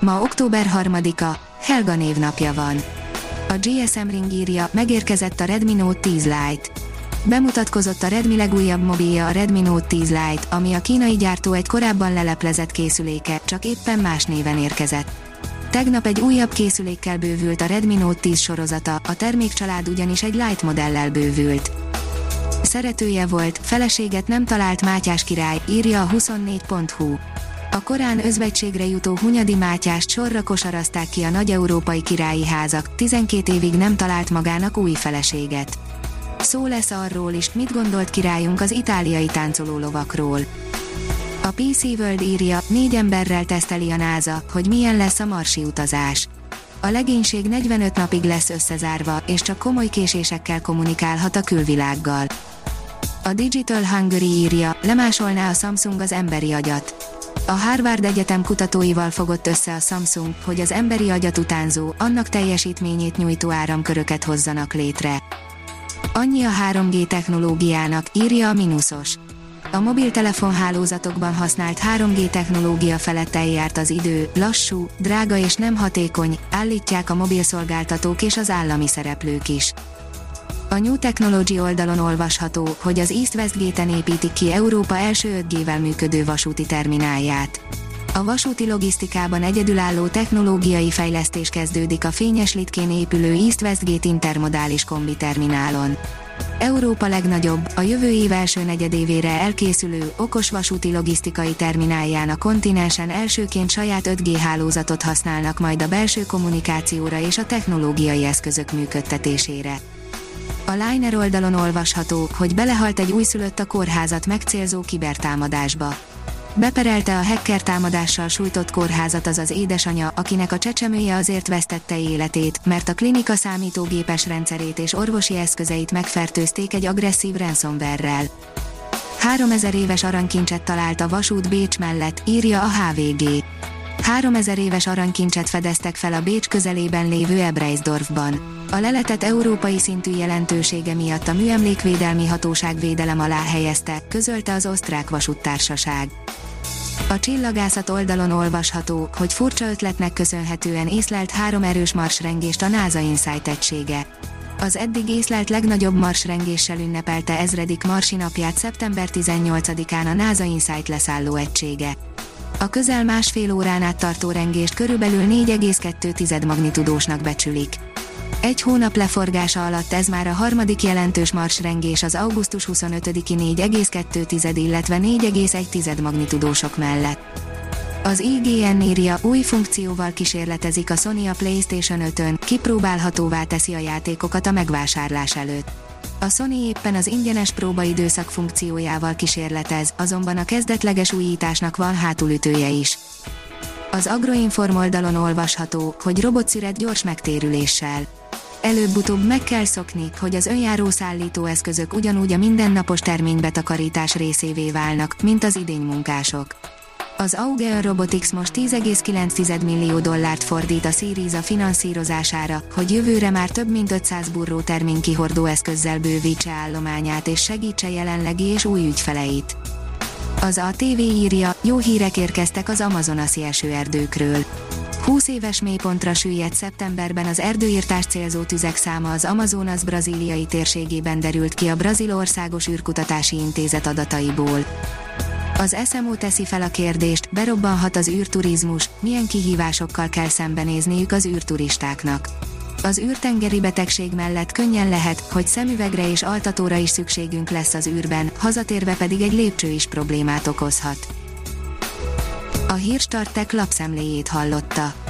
Ma október 3-a, Helga névnapja van. A GSM Ring írja, megérkezett a Redmi Note 10 Lite. Bemutatkozott a Redmi legújabb mobilja a Redmi Note 10 Lite, ami a kínai gyártó egy korábban leleplezett készüléke, csak éppen más néven érkezett. Tegnap egy újabb készülékkel bővült a Redmi Note 10 sorozata, a termékcsalád ugyanis egy Lite modellel bővült. Szeretője volt, feleséget nem talált Mátyás király, írja a 24.hu. A korán özvegységre jutó Hunyadi Mátyást sorra kosarazták ki a nagy európai királyi házak, 12 évig nem talált magának új feleséget. Szó lesz arról is, mit gondolt királyunk az itáliai táncoló lovakról. A PC World írja, négy emberrel teszteli a NASA, hogy milyen lesz a marsi utazás. A legénység 45 napig lesz összezárva, és csak komoly késésekkel kommunikálhat a külvilággal. A Digital Hungary írja, lemásolná a Samsung az emberi agyat. A Harvard Egyetem kutatóival fogott össze a Samsung, hogy az emberi agyat utánzó, annak teljesítményét nyújtó áramköröket hozzanak létre. Annyi a 3G technológiának, írja a Minusos. A mobiltelefon hálózatokban használt 3G technológia felett eljárt az idő, lassú, drága és nem hatékony, állítják a mobilszolgáltatók és az állami szereplők is. A New Technology oldalon olvasható, hogy az East-West Gate-en építik ki Európa első 5G-vel működő vasúti terminálját. A vasúti logisztikában egyedülálló technológiai fejlesztés kezdődik a fényes litkén épülő East-West Gate intermodális kombi terminálon. Európa legnagyobb, a jövő év első negyedévére elkészülő, okos vasúti logisztikai terminálján a kontinensen elsőként saját 5G hálózatot használnak majd a belső kommunikációra és a technológiai eszközök működtetésére. A Liner oldalon olvasható, hogy belehalt egy újszülött a kórházat megcélzó kibertámadásba. Beperelte a hacker támadással sújtott kórházat az az édesanya, akinek a csecsemője azért vesztette életét, mert a klinika számítógépes rendszerét és orvosi eszközeit megfertőzték egy agresszív ransomware-rel. 3000 éves aranykincset talált a vasút Bécs mellett, írja a HVG. 3000 éves aranykincset fedeztek fel a Bécs közelében lévő Ebreisdorfban. A leletet európai szintű jelentősége miatt a Műemlékvédelmi Hatóság védelem alá helyezte, közölte az osztrák vasúttársaság. A csillagászat oldalon olvasható, hogy furcsa ötletnek köszönhetően észlelt három erős marsrengést a NASA Insight egysége. Az eddig észlelt legnagyobb marsrengéssel ünnepelte ezredik marsi napját szeptember 18-án a NASA Insight leszálló egysége. A közel másfél órán át tartó rengést körülbelül 4,2 magnitudósnak becsülik. Egy hónap leforgása alatt ez már a harmadik jelentős marsrengés az augusztus 25-i 4,2, illetve 4,1 magnitudósok mellett. Az IGN írja, új funkcióval kísérletezik a Sony a PlayStation 5-ön, kipróbálhatóvá teszi a játékokat a megvásárlás előtt. A Sony éppen az ingyenes próbaidőszak funkciójával kísérletez, azonban a kezdetleges újításnak van hátulütője is. Az Agroinform oldalon olvasható, hogy robot szüret gyors megtérüléssel. Előbb-utóbb meg kell szokni, hogy az önjáró szállítóeszközök ugyanúgy a mindennapos terménybetakarítás részévé válnak, mint az idénymunkások. Az Augean Robotics most 10,9 millió dollárt fordít a Syriza finanszírozására, hogy jövőre már több mint 500 burró terménykihordó eszközzel bővítse állományát és segítse jelenlegi és új ügyfeleit. Az ATV írja, jó hírek érkeztek az amazonasi esőerdőkről. 20 éves mélypontra süllyedt szeptemberben az erdőírtás célzó tüzek száma az Amazonas brazíliai térségében derült ki a Brazil Országos űrkutatási intézet adataiból. Az SMO teszi fel a kérdést, berobbanhat az űrturizmus, milyen kihívásokkal kell szembenézniük az űrturistáknak. Az űrtengeri betegség mellett könnyen lehet, hogy szemüvegre és altatóra is szükségünk lesz az űrben, hazatérve pedig egy lépcső is problémát okozhat. A hírstartek lapszemléjét hallotta.